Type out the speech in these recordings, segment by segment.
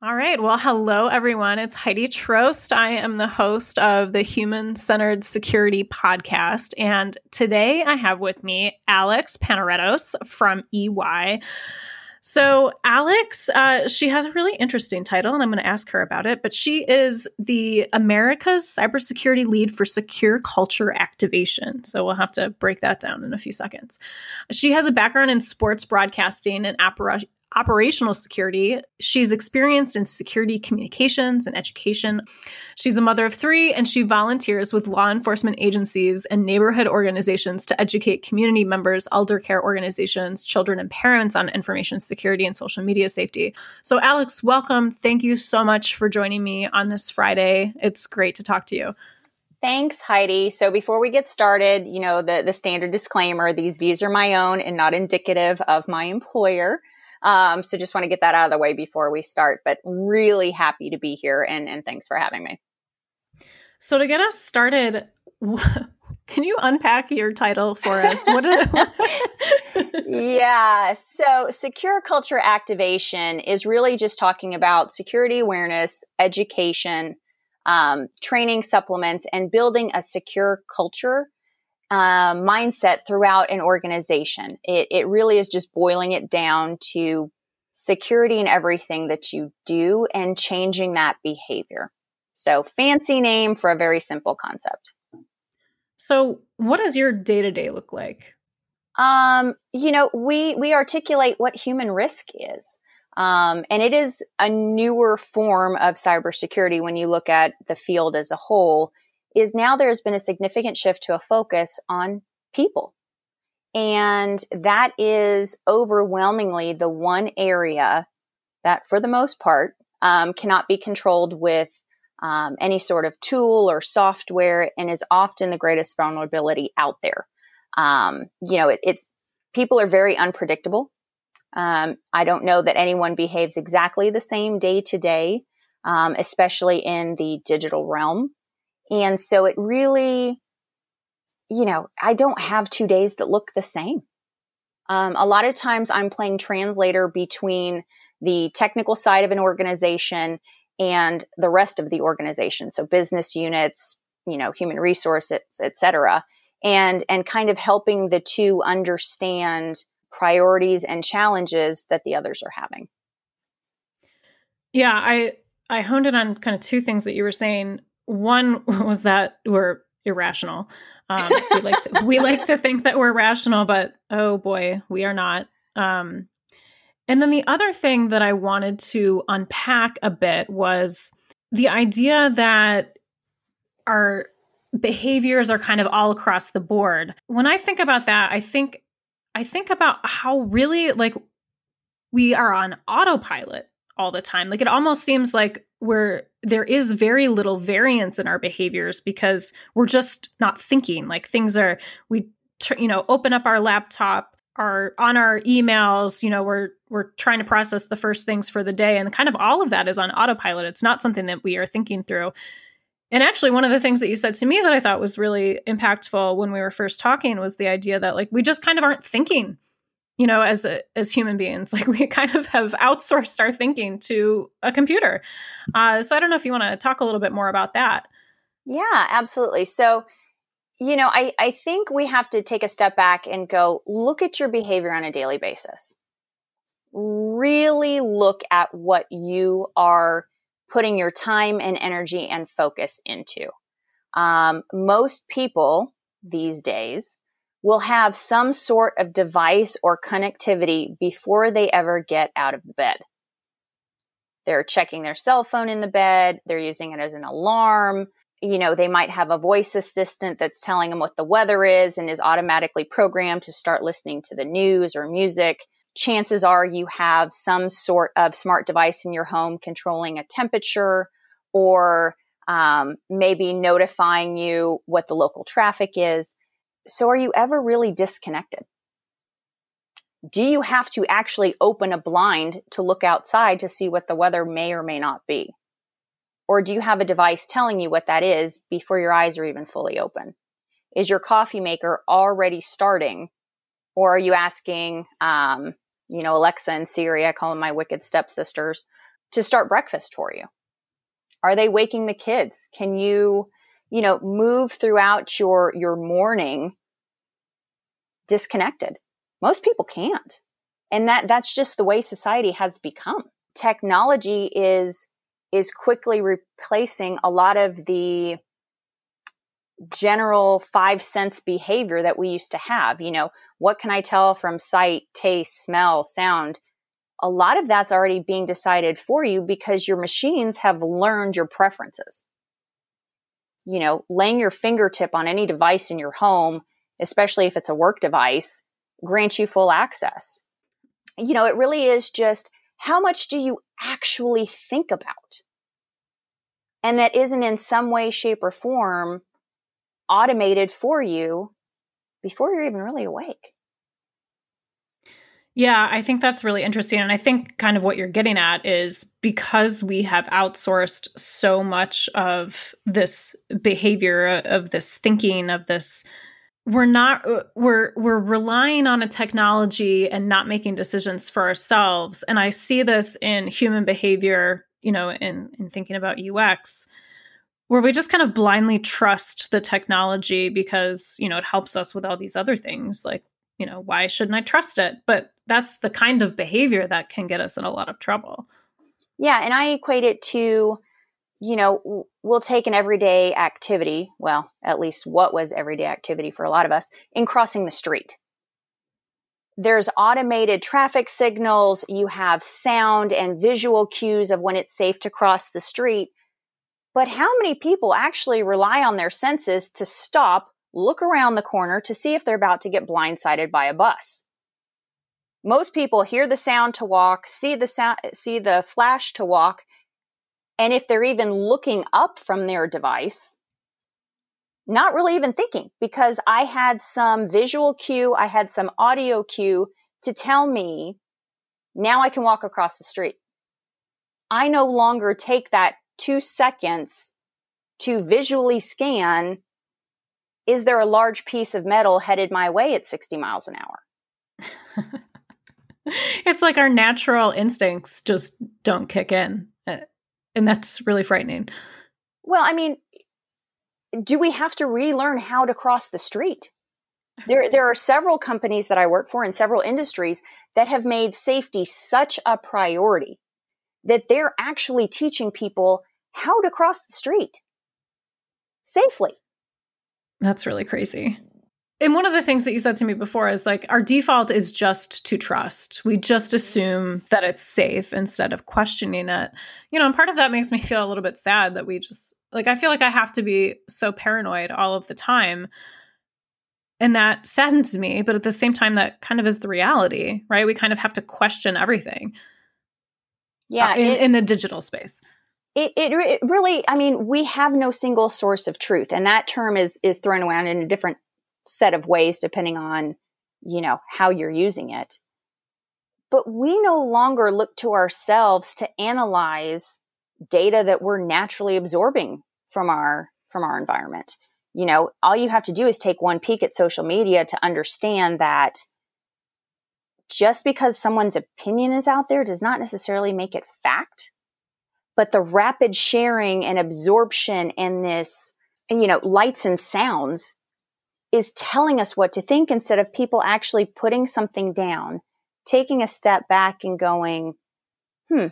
All right. Well, hello, everyone. It's Heidi Trost. I am the host of the Human Centered Security Podcast. And today I have with me Alex Panaretos from EY. So, Alex, uh, she has a really interesting title, and I'm going to ask her about it. But she is the America's Cybersecurity Lead for Secure Culture Activation. So, we'll have to break that down in a few seconds. She has a background in sports broadcasting and operational security. She's experienced in security communications and education. She's a mother of three, and she volunteers with law enforcement agencies and neighborhood organizations to educate community members, elder care organizations, children, and parents on information security and social media safety. So, Alex, welcome. Thank you so much for joining me on this Friday. It's great to talk to you. Thanks, Heidi. So before we get started, you know, the, the standard disclaimer, these views are my own and not indicative of my employer. Um, so just want to get that out of the way before we start, but really happy to be here and, and thanks for having me. So to get us started, can you unpack your title for us? What is yeah. So secure culture activation is really just talking about security awareness, education, um, training supplements, and building a secure culture uh, mindset throughout an organization. It, it really is just boiling it down to security in everything that you do and changing that behavior. So, fancy name for a very simple concept. So, what does your day to day look like? Um, you know, we we articulate what human risk is. Um, and it is a newer form of cybersecurity when you look at the field as a whole is now there's been a significant shift to a focus on people. And that is overwhelmingly the one area that, for the most part, um, cannot be controlled with um, any sort of tool or software and is often the greatest vulnerability out there. Um, you know, it, it's people are very unpredictable. Um, I don't know that anyone behaves exactly the same day to day, um, especially in the digital realm. And so it really, you know, I don't have two days that look the same. Um, a lot of times I'm playing translator between the technical side of an organization and the rest of the organization. So business units, you know, human resources, et cetera, and, and kind of helping the two understand priorities and challenges that the others are having. Yeah, I, I honed in on kind of two things that you were saying. One was that we're irrational. Um, we like to, we like to think that we're rational, but oh boy, we are not. Um, and then the other thing that I wanted to unpack a bit was the idea that our behaviors are kind of all across the board. When I think about that, I think I think about how really like we are on autopilot all the time. Like it almost seems like we're there is very little variance in our behaviors because we're just not thinking. Like things are we you know open up our laptop are on our emails you know we're we're trying to process the first things for the day and kind of all of that is on autopilot. It's not something that we are thinking through. And actually one of the things that you said to me that i thought was really impactful when we were first talking was the idea that like we just kind of aren't thinking you know as a, as human beings like we kind of have outsourced our thinking to a computer. Uh, so i don't know if you want to talk a little bit more about that. Yeah absolutely. So you know I, I think we have to take a step back and go look at your behavior on a daily basis. Really look at what you are putting your time and energy and focus into. Um, most people these days will have some sort of device or connectivity before they ever get out of the bed. They're checking their cell phone in the bed. They're using it as an alarm. You know, they might have a voice assistant that's telling them what the weather is and is automatically programmed to start listening to the news or music. Chances are you have some sort of smart device in your home controlling a temperature or um, maybe notifying you what the local traffic is. So are you ever really disconnected? Do you have to actually open a blind to look outside to see what the weather may or may not be? Or do you have a device telling you what that is before your eyes are even fully open? Is your coffee maker already starting? Or are you asking, um, you know, Alexa and Siri, I call them my wicked stepsisters, to start breakfast for you? Are they waking the kids? Can you, you know, move throughout your, your morning disconnected? Most people can't. And that, that's just the way society has become. Technology is, is quickly replacing a lot of the general five sense behavior that we used to have. You know, what can I tell from sight, taste, smell, sound? A lot of that's already being decided for you because your machines have learned your preferences. You know, laying your fingertip on any device in your home, especially if it's a work device, grants you full access. You know, it really is just how much do you actually think about? And that isn't in some way, shape, or form automated for you before you're even really awake. Yeah, I think that's really interesting. And I think kind of what you're getting at is because we have outsourced so much of this behavior, uh, of this thinking, of this we're not uh, we're we're relying on a technology and not making decisions for ourselves and i see this in human behavior you know in in thinking about ux where we just kind of blindly trust the technology because you know it helps us with all these other things like you know why shouldn't i trust it but that's the kind of behavior that can get us in a lot of trouble. Yeah and i equate it to you know we'll take an everyday activity well at least what was everyday activity for a lot of us in crossing the street. There's automated traffic signals you have sound and visual cues of when it's safe to cross the street. But how many people actually rely on their senses to stop, look around the corner to see if they're about to get blindsided by a bus? Most people hear the sound to walk, see the sound, see the flash to walk, and if they're even looking up from their device, not really even thinking because I had some visual cue, I had some audio cue to tell me now I can walk across the street. I no longer take that two seconds to visually scan is there a large piece of metal headed my way at 60 miles an hour? it's like our natural instincts just don't kick in. Uh, and that's really frightening. Well, I mean, do we have to relearn how to cross the street? There, there are several companies that I work for in several industries that have made safety such a priority that they're actually teaching people how to cross the street safely. That's really crazy. And one of the things that you said to me before is like our default is just to trust. We just assume that it's safe instead of questioning it. You know, and part of that makes me feel a little bit sad that we just like I feel like I have to be so paranoid all of the time. And that saddens me, but at the same time that kind of is the reality, right? We kind of have to question everything. Yeah, uh, in, it, in the digital space it, it, it, really i mean we have no single source of truth and that term is is thrown around in a different set of ways depending on you know how you're using it. But we no longer look to ourselves to analyze data that we're naturally absorbing from our from our environment. You know all you have to do is take one peek at social media to understand that just because someone's opinion is out there does not necessarily make it fact but the rapid sharing and absorption and this, and you know, lights and sounds is telling us what to think instead of people actually putting something down, taking a step back and going, hmm,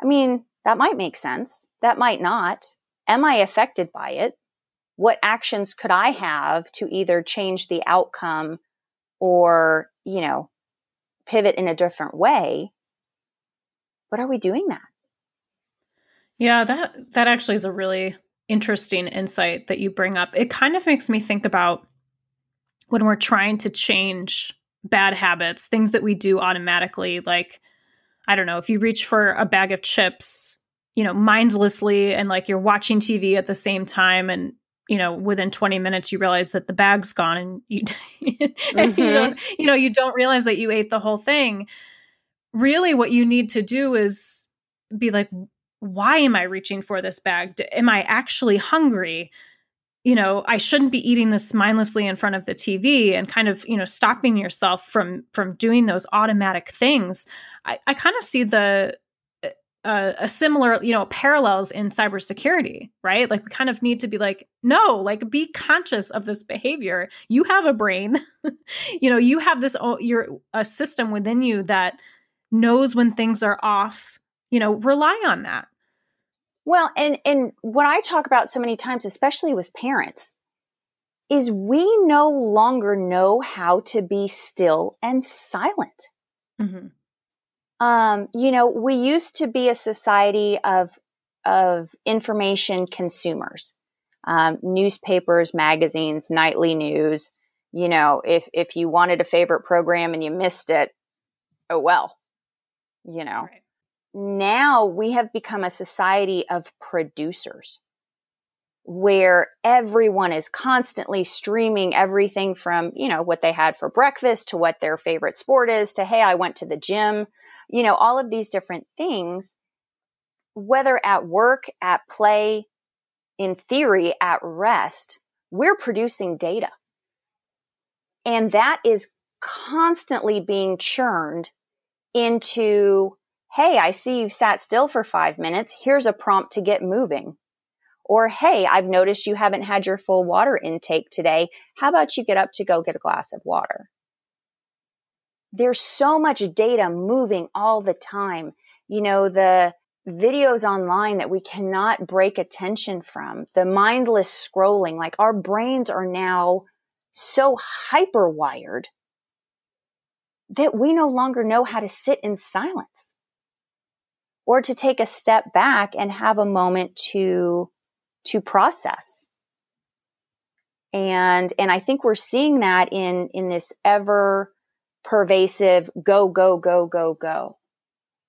I mean, that might make sense. That might not. Am I affected by it? What actions could I have to either change the outcome or, you know, pivot in a different way? But are we doing that? Yeah, that that actually is a really interesting insight that you bring up. It kind of makes me think about when we're trying to change bad habits, things that we do automatically like I don't know, if you reach for a bag of chips, you know, mindlessly and like you're watching TV at the same time and you know, within 20 minutes you realize that the bag's gone and you mm-hmm. you, don't, you know, you don't realize that you ate the whole thing. Really what you need to do is be like why am I reaching for this bag? Am I actually hungry? You know, I shouldn't be eating this mindlessly in front of the TV and kind of, you know, stopping yourself from from doing those automatic things. I, I kind of see the a, a, similar, you know, parallels in cybersecurity, right? Like we kind of need to be like, no, like be conscious of this behavior. You have a brain, you know, you have this, oh, you're a system within you that knows when things are off. You know, rely on that. Well, and and what I talk about so many times, especially with parents, is we no longer know how to be still and silent. Mm-hmm. Um, you know, we used to be a society of of information consumers, um, newspapers, magazines, nightly news. You know, if if you wanted a favorite program and you missed it, oh well. You know, right. Now we have become a society of producers where everyone is constantly streaming everything from, you know, what they had for breakfast to what their favorite sport is to, hey, I went to the gym you know, all of these different things, whether at work, at play, in theory, at rest, we're producing data. And that is constantly being churned into, hey, I see you've sat still for five minutes. Here's a prompt to get moving. Or, hey, I've noticed you haven't had your full water intake today. How about you get up to go get a glass of water? there's so much data moving all the time. You know, the videos online that we cannot break attention from, the mindless scrolling, like our brains are now so hyper wired that we no longer know how to sit in silence or to take a step back and have a moment to to process and and i think we're seeing that in in this ever pervasive go, go, go, go, go.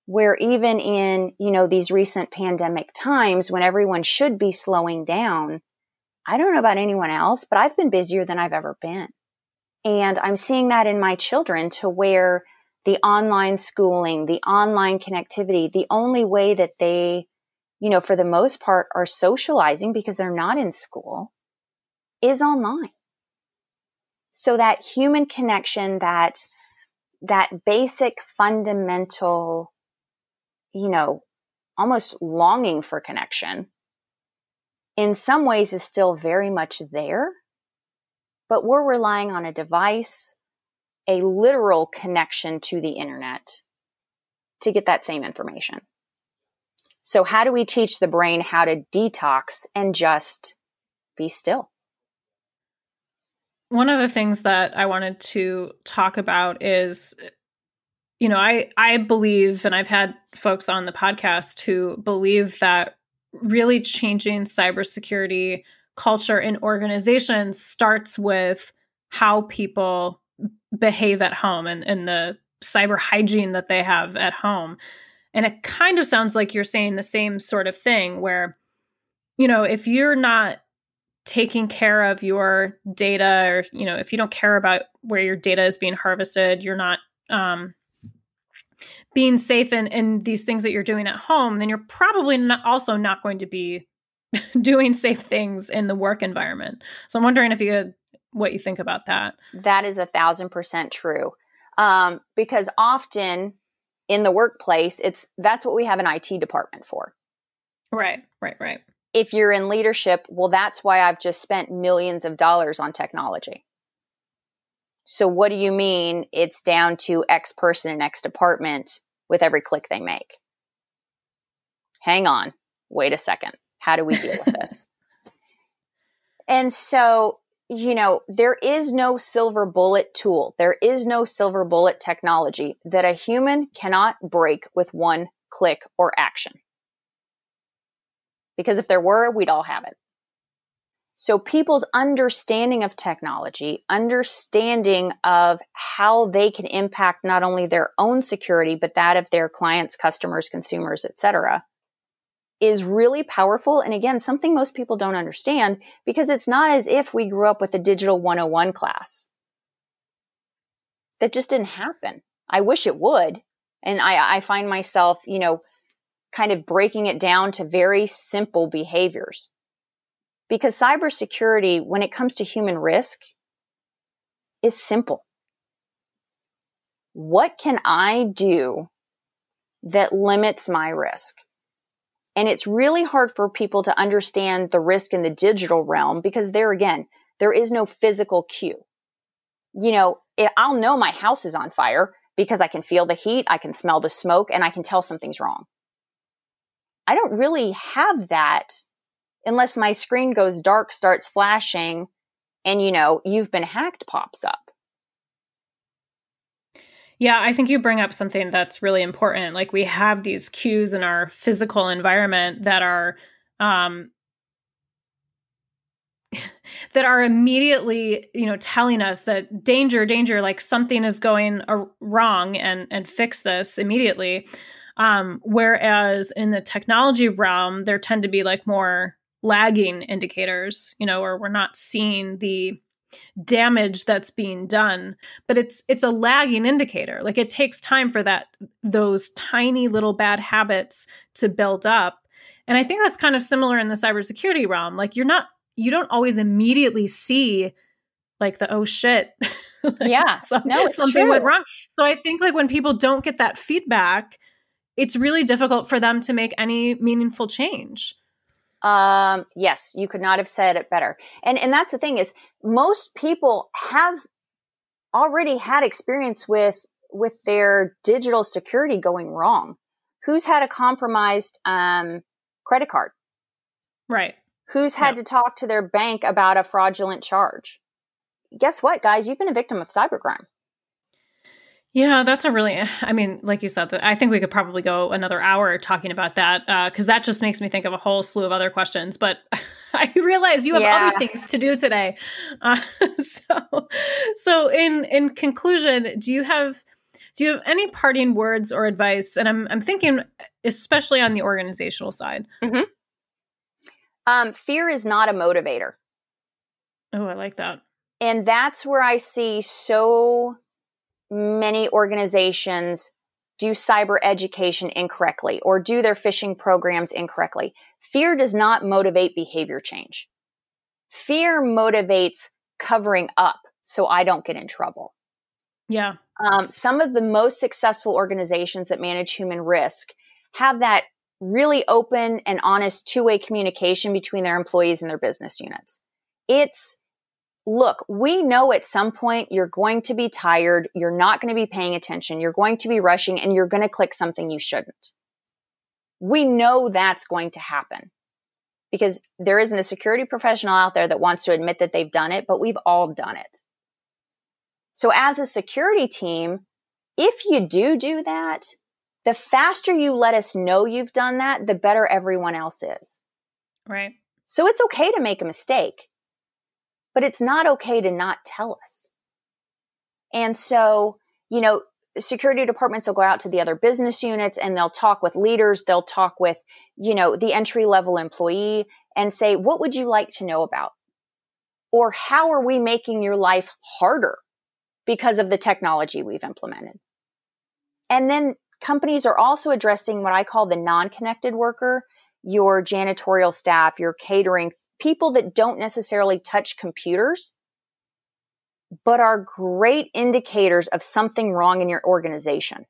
Where even in, you know, these recent pandemic times when everyone should be slowing down, I don't know about anyone else, but I've been busier than I've ever been. And I'm seeing that in my children to where the online schooling, the online connectivity, the only way that they, you know, for the most part are socializing because they're not in school is online. So that human connection, that that basic fundamental, you know, almost longing for connection in some ways is still very much there, but we're relying on a device, a literal connection to the internet to get that same information. So how do we teach the brain how to detox and just be still? one of the things that I wanted to talk about is you know, I I believe and I've had folks on the podcast who believe that really changing cybersecurity culture in organizations starts with how people behave at home and, and the cyber hygiene that they have at home. And it kind of sounds like you're saying the same sort of thing where, you know, if you're not taking care of your data or you know if you don't care about where your data is being harvested you're not um, being safe in, in these things that you're doing at home then you're probably not, also not going to be doing safe things in the work environment so i'm wondering if you could what you think about that that is a thousand percent true um, because often in the workplace it's that's what we have an it department for right right right if you're in leadership, well, that's why I've just spent millions of dollars on technology. So what do you mean it's down to X person in X department with every click they make? Hang on. Wait a second. How do we deal with this? And so, you know, there is no silver bullet tool. There is no silver bullet technology that a human cannot break with one click or action because if there were, we'd all have it. So people's understanding of technology, understanding of how they can impact not only their own security, but that of their clients, customers, consumers, etc., is really powerful. And again, something most people don't understand because it's not as if we grew up with a digital 101 class. That just didn't happen. I wish it would. And I, I find myself, you know, kind of breaking it down to very simple behaviors. Because cybersecurity, when it comes to human risk, is simple. What can I do that limits my risk. And it's really hard for people to understand the risk in the digital realm because there again, there is no physical cue. You know, I'll know my house is on fire because I can feel the heat, I can smell the smoke, and I can tell something's wrong. I don't really have that unless my screen goes dark, starts flashing, and you know, you've been hacked pops up. Yeah, I think you bring up something that's really important. Like we have these cues in our physical environment that are um that are immediately, you know, telling us that danger, danger, like something is going wrong and and fix this immediately. Um whereas in the technology realm there tend to be like more lagging indicators, you know, or we're not seeing the damage that's being done but it's it's a lagging indicator. Like it takes time for that those tiny little bad habits to build up. And i think that's kind of similar in the cybersecurity realm. Like you're not you don't always immediately see like the oh shit. Like, yeah. So, no something true. went wrong. So i think like when people don't get that feedback it's really difficult for them to make any meaningful change um, yes, you could not have said it better. And and that's the thing is most people have already had experience with with their digital security going wrong. Who's had a compromised um, credit card? Right. Who's had to talk to their bank about a fraudulent charge? Guess what, guys? You've been a victim of cybercrime. Yeah, that's a really, I mean, like you said, I think we could probably go another hour talking about that because uh, that just makes me think of a whole slew of other questions. But I realize you have yeah. other things to do today. Uh, so, so in in conclusion, do you have do you have any parting words or advice? And I'm I'm thinking especially on the organizational side. Mm-hmm. Um, fear is not a motivator. Oh, I like that. And that's where I see so many organizations do cyber education incorrectly or do their phishing programs incorrectly. Fear does not motivate behavior change. Fear motivates covering up so I don't get in trouble. Yeah. Um, some of the most successful organizations that manage human risk have that really open and honest two way communication between their employees and their business units. It's look, we know at some point you're going to be tired. You're not going to be paying attention. You're going to be rushing and you're going to click something you shouldn't. We know that's going to happen because there isn't a security professional out there that wants to admit that they've done it, but we've all done it. So as a security team, if you do do that, the faster you let us know you've done that, the better everyone else is. Right. So it's okay to make a mistake but it's not okay to not tell us. And so, you know, security departments will go out to the other business units and they'll talk with leaders. They'll talk with, you know, the entry level employee and say, what would you like to know about? Or how are we making your life harder because of the technology we've implemented? And then companies are also addressing what I call the non-connected worker, your janitorial staff, your catering people that don't necessarily touch computers, but are great indicators of something wrong in your organization.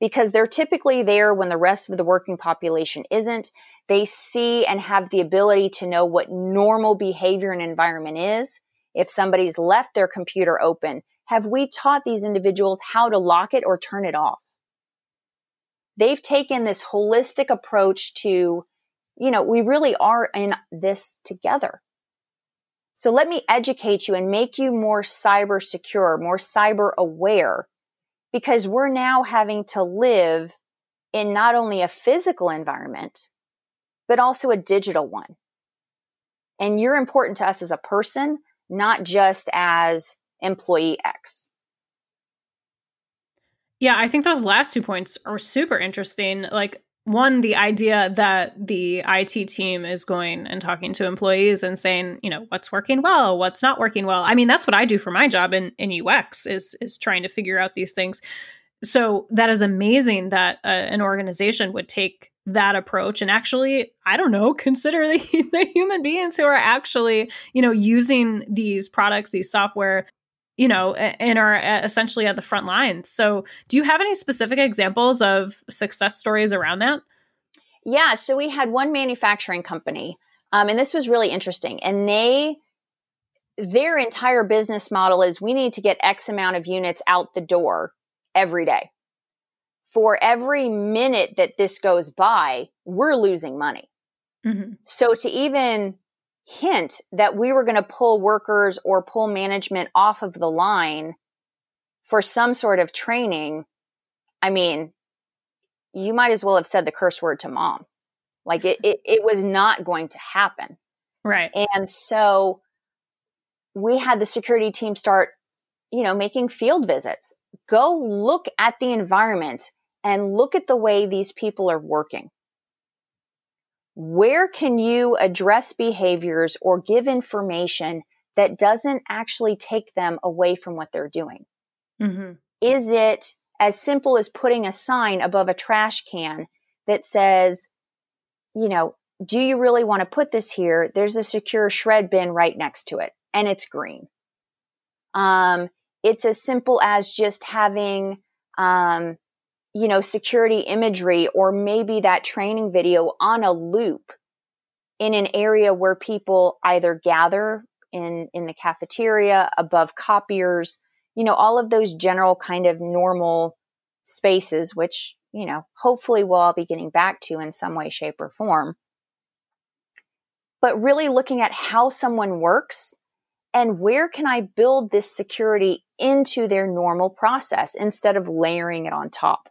Because they're typically there when the rest of the working population isn't. They see and have the ability to know what normal behavior and environment is. If somebody's left their computer open, have we taught these individuals how to lock it or turn it off? They've taken this holistic approach to you know, we really are in this together. So let me educate you and make you more cyber secure, more cyber aware, because we're now having to live in not only a physical environment, but also a digital one. And you're important to us as a person, not just as employee X. Yeah, I think those last two points are super interesting. Like, one the idea that the IT team is going and talking to employees and saying, you know, what's working well, what's not working well. I mean, that's what I do for my job in in UX is is trying to figure out these things. So that is amazing that uh, an organization would take that approach and actually i don't know consider the, the human beings who are actually you know using these products these software you know, and are essentially at the front lines. So, do you have any specific examples of success stories around that? Yeah. So, we had one manufacturing company, um, and this was really interesting. And they, their entire business model is we need to get X amount of units out the door every day. For every minute that this goes by, we're losing money. Mm-hmm. So, to even hint that we were going to pull workers or pull management off of the line for some sort of training, I mean, you might as well have said the curse word to mom. Like it, it, it was not going to happen. Right. And so we had the security team start, you know, making field visits. Go look at the environment and look at the way these people are working where can you address behaviors or give information that doesn't actually take them away from what they're doing? Mm-hmm. Is it as simple as putting a sign above a trash can that says, you know, do you really want to put this here? There's a secure shred bin right next to it and it's green. Um, it's as simple as just having, um, you know, security imagery or maybe that training video on a loop in an area where people either gather in, in the cafeteria, above copiers, you know, all of those general kind of normal spaces, which, you know, hopefully we'll all be getting back to in some way, shape, or form. But really looking at how someone works and where can I build this security into their normal process instead of layering it on top.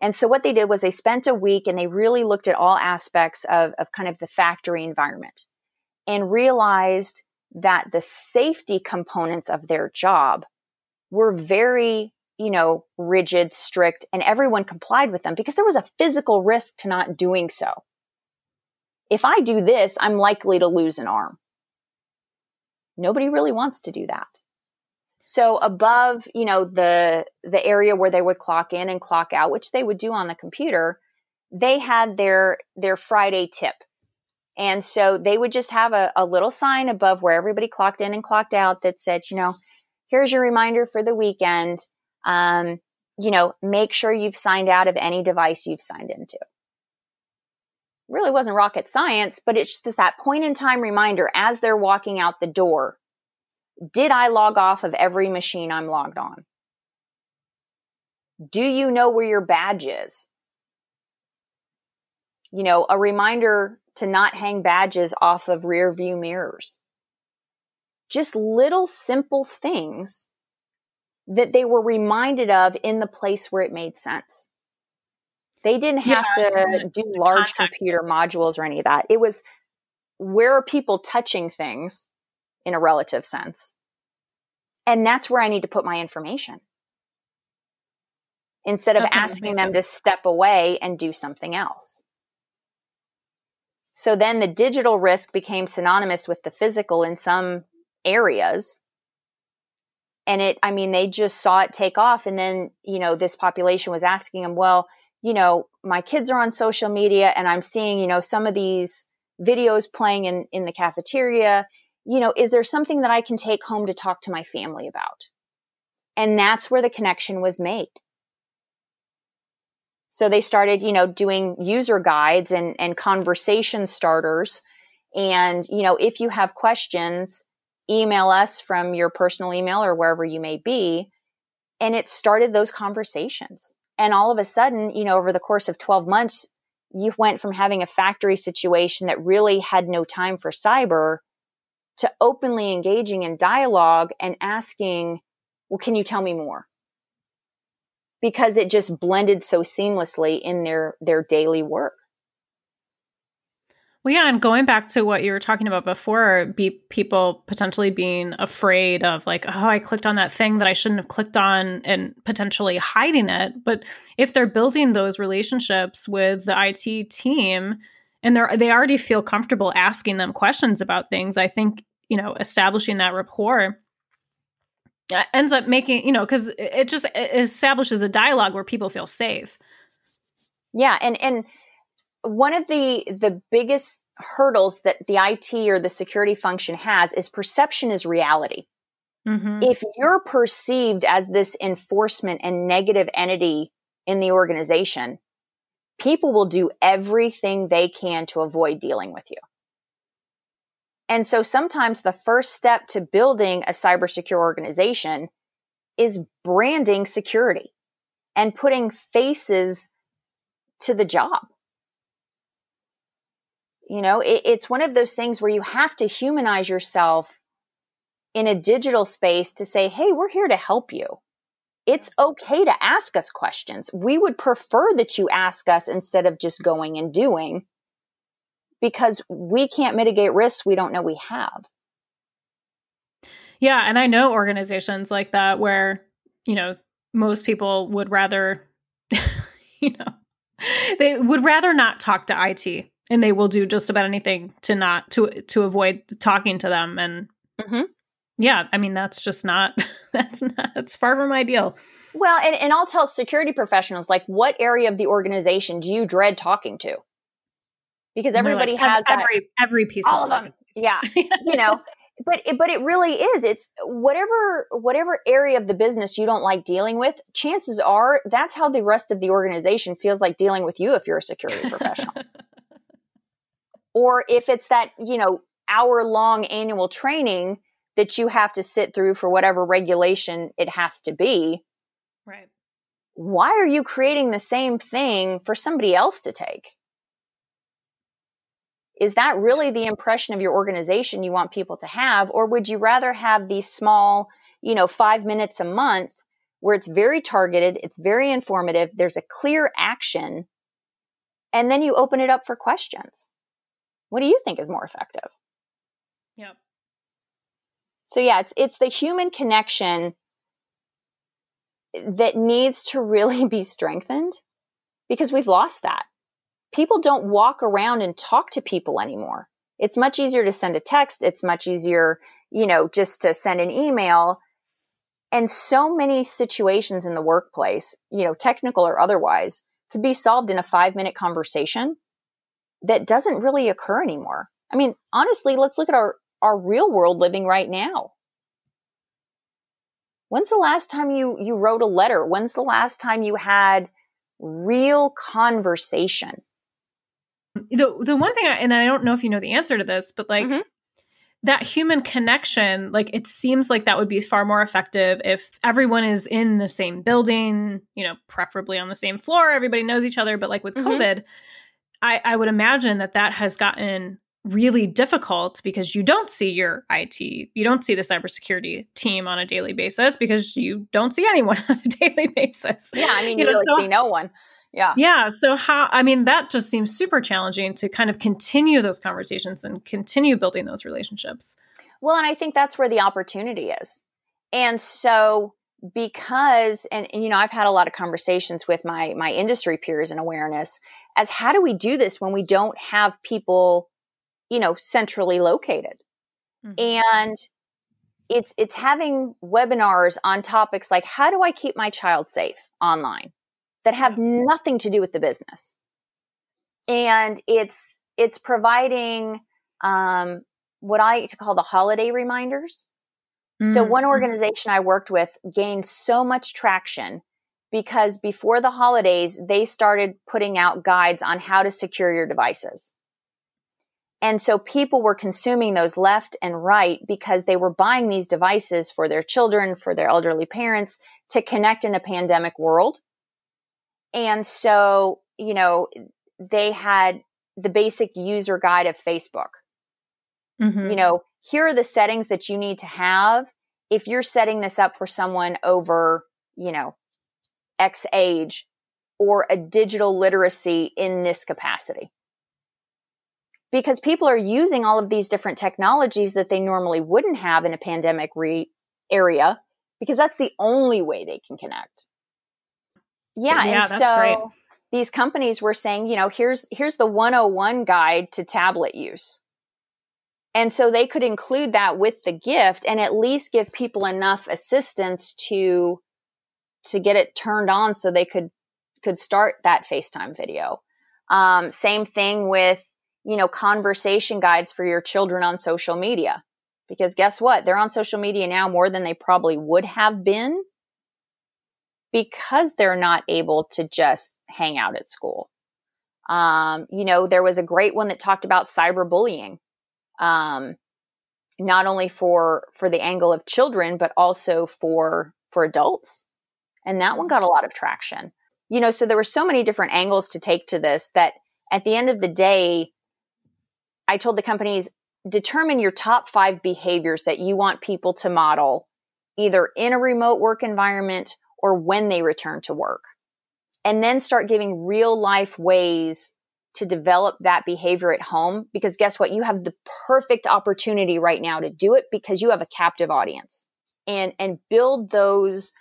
And so what they did was they spent a week and they really looked at all aspects of, of kind of the factory environment and realized that the safety components of their job were very, you know, rigid, strict, and everyone complied with them because there was a physical risk to not doing so. If I do this, I'm likely to lose an arm. Nobody really wants to do that. So above, you know, the the area where they would clock in and clock out, which they would do on the computer, they had their their Friday tip. And so they would just have a, a little sign above where everybody clocked in and clocked out that said, you know, here's your reminder for the weekend. Um, you know, make sure you've signed out of any device you've signed into. Really wasn't rocket science, but it's just that point in time reminder as they're walking out the door did I log off of every machine I'm logged on? Do you know where your badge is? You know, a reminder to not hang badges off of rear view mirrors. Just little simple things that they were reminded of in the place where it made sense. They didn't have yeah, to do large contact. computer modules or any of that. It was where are people touching things? In a relative sense. And that's where I need to put my information instead of that's asking them to step away and do something else. So then the digital risk became synonymous with the physical in some areas. And it, I mean, they just saw it take off. And then, you know, this population was asking them, well, you know, my kids are on social media and I'm seeing, you know, some of these videos playing in, in the cafeteria you know, is there something that I can take home to talk to my family about? And that's where the connection was made. So they started, you know, doing user guides and, and conversation starters. And, you know, if you have questions, email us from your personal email or wherever you may be. And it started those conversations. And all of a sudden, you know, over the course of 12 months, you went from having a factory situation that really had no time for cyber to openly engaging in dialogue and asking, well, can you tell me more? Because it just blended so seamlessly in their, their daily work. Well, yeah, and going back to what you were talking about before, be people potentially being afraid of like, oh, I clicked on that thing that I shouldn't have clicked on, and potentially hiding it. But if they're building those relationships with the IT team, and they're they already feel comfortable asking them questions about things. I think you know establishing that rapport uh, ends up making you know because it just it establishes a dialogue where people feel safe. Yeah and and one of the the biggest hurdles that the IT or the security function has is perception is reality. Mm-hmm. If you're perceived as this enforcement and negative entity in the organization, people will do everything they can to avoid dealing with you. And so sometimes the first step to building a cyber secure organization is branding security and putting faces to the job. You know, it, it's one of those things where you have to humanize yourself in a digital space to say, Hey, we're here to help you. It's okay to ask us questions. We would prefer that you ask us instead of just going and doing because we can't mitigate risks we don't know we have. Yeah. And I know organizations like that where, you know, most people would rather, you know, they would rather not talk to IT and they will do just about anything to not to to avoid talking to them and mm-hmm. Yeah i mean that's just not that's not that's far from ideal. Well and, and i'll tell security professionals like what area of the organization do you dread talking to? Because everybody like, has every that, every piece all of them, yeah. You know but it, but it really is. It's whatever whatever area of the business you don't like dealing with chances are that's how the rest of the organization feels like dealing with you if you're a security professional. Or if it's that you know hour long annual training that you have to sit through for whatever regulation it has to be right why are you creating the same thing for somebody else to take is that really the impression of your organization you want people to have? Or would you rather have these small, you know, five minutes a month where it's very targeted, it's very informative, there's a clear action, and then you open it up for questions? What do you think is more effective? Yep. So yeah, it's it's the human connection that needs to really be strengthened because we've lost that people don't walk around and talk to people anymore. It's much easier to send a text. It's much easier, you know, just to send an email. And so many situations in the workplace, you know, technical or otherwise, could be solved in a five minute conversation that doesn't really occur anymore. I mean, honestly, let's look at our, our real world living right now. When's the last time you, you wrote a letter? When's the last time you had real conversation? the the one thing I, and I don't know if you know the answer to this, but like mm-hmm. that human connection, like it seems like that would be far more effective if everyone is in the same building, you know, preferably on the same floor, everybody knows each other, but like with mm-hmm. COVID, I I would imagine that that has gotten really difficult because you don't see your IT, you don't see the cybersecurity team on a daily basis because you don't see anyone on a daily basis. Yeah, I mean, you, you really so, see no one. Yeah. Yeah. So, how, I mean, that just seems super challenging to kind of continue those conversations and continue building those relationships. Well, and I think that's where the opportunity is. And so, because, and, and, you know, I've had a lot of conversations with my, my industry peers and awareness as how do we do this when we don't have people, you know, centrally located? Mm-hmm. And, it's it's having webinars on topics like how do I keep my child safe online? that have nothing to do with the business. And it's, it's providing, um, what I like to call the holiday reminders. Mm-hmm. So one organization I worked with gained so much traction because before the holidays, they started putting out guides on how to secure your devices. And so people were consuming those left and right because they were buying these devices for their children, for their elderly parents to connect in a pandemic world. And so, you know, they had the basic user guide of Facebook. Mm-hmm. You know, here are the settings that you need to have if you're setting this up for someone over, you know, X age or a digital literacy in this capacity. Because people are using all of these different technologies that they normally wouldn't have in a pandemic re- area because that's the only way they can connect. Yeah, so, yeah and so great. these companies were saying, you know, here's here's the 101 guide to tablet use. And so they could include that with the gift and at least give people enough assistance to to get it turned on so they could could start that FaceTime video. Um, same thing with, you know, conversation guides for your children on social media because guess what? They're on social media now more than they probably would have been because they're not able to just hang out at school. Um, you know, there was a great one that talked about cyberbullying. Um, not only for for the angle of children but also for for adults and that one got a lot of traction you know so there were so many different angles to take to this that at the end of the day i told the companies determine your top 5 behaviors that you want people to model either in a remote work environment or when they return to work and then start giving real life ways to develop that behavior at home because guess what? You have the perfect opportunity right now to do it because you have a captive audience and, and build those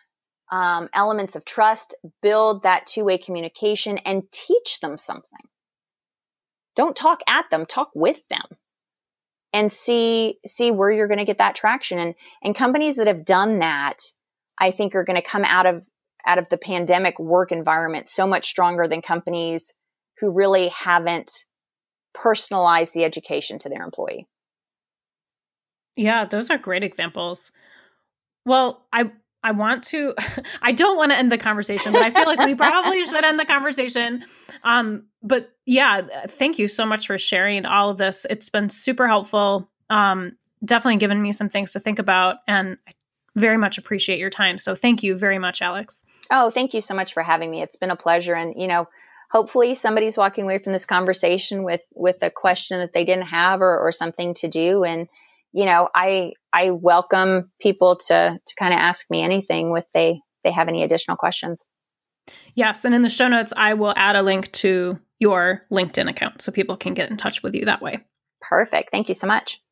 um, elements of trust, build that two way communication and teach them something. Don't talk at them, talk with them and see, see where you're going to get that traction. And, and companies that have done that, I think are going to come out of, out of the pandemic work environment so much stronger than companies who really haven't personalized the education to their employee. Yeah, those are great examples. Well, I I want to I don't want to end the conversation, but I feel like we probably should end the conversation. Um but yeah, thank you so much for sharing all of this. It's been super helpful. Um definitely given me some things to think about and I very much appreciate your time. So thank you very much, Alex. Oh, thank you so much for having me. It's been a pleasure and you know, hopefully somebody's walking away from this conversation with with a question that they didn't have or, or something to do and you know i i welcome people to to kind of ask me anything if they they have any additional questions. Yes and in the show notes i will add a link to your linkedin account so people can get in touch with you that way. Perfect. Thank you so much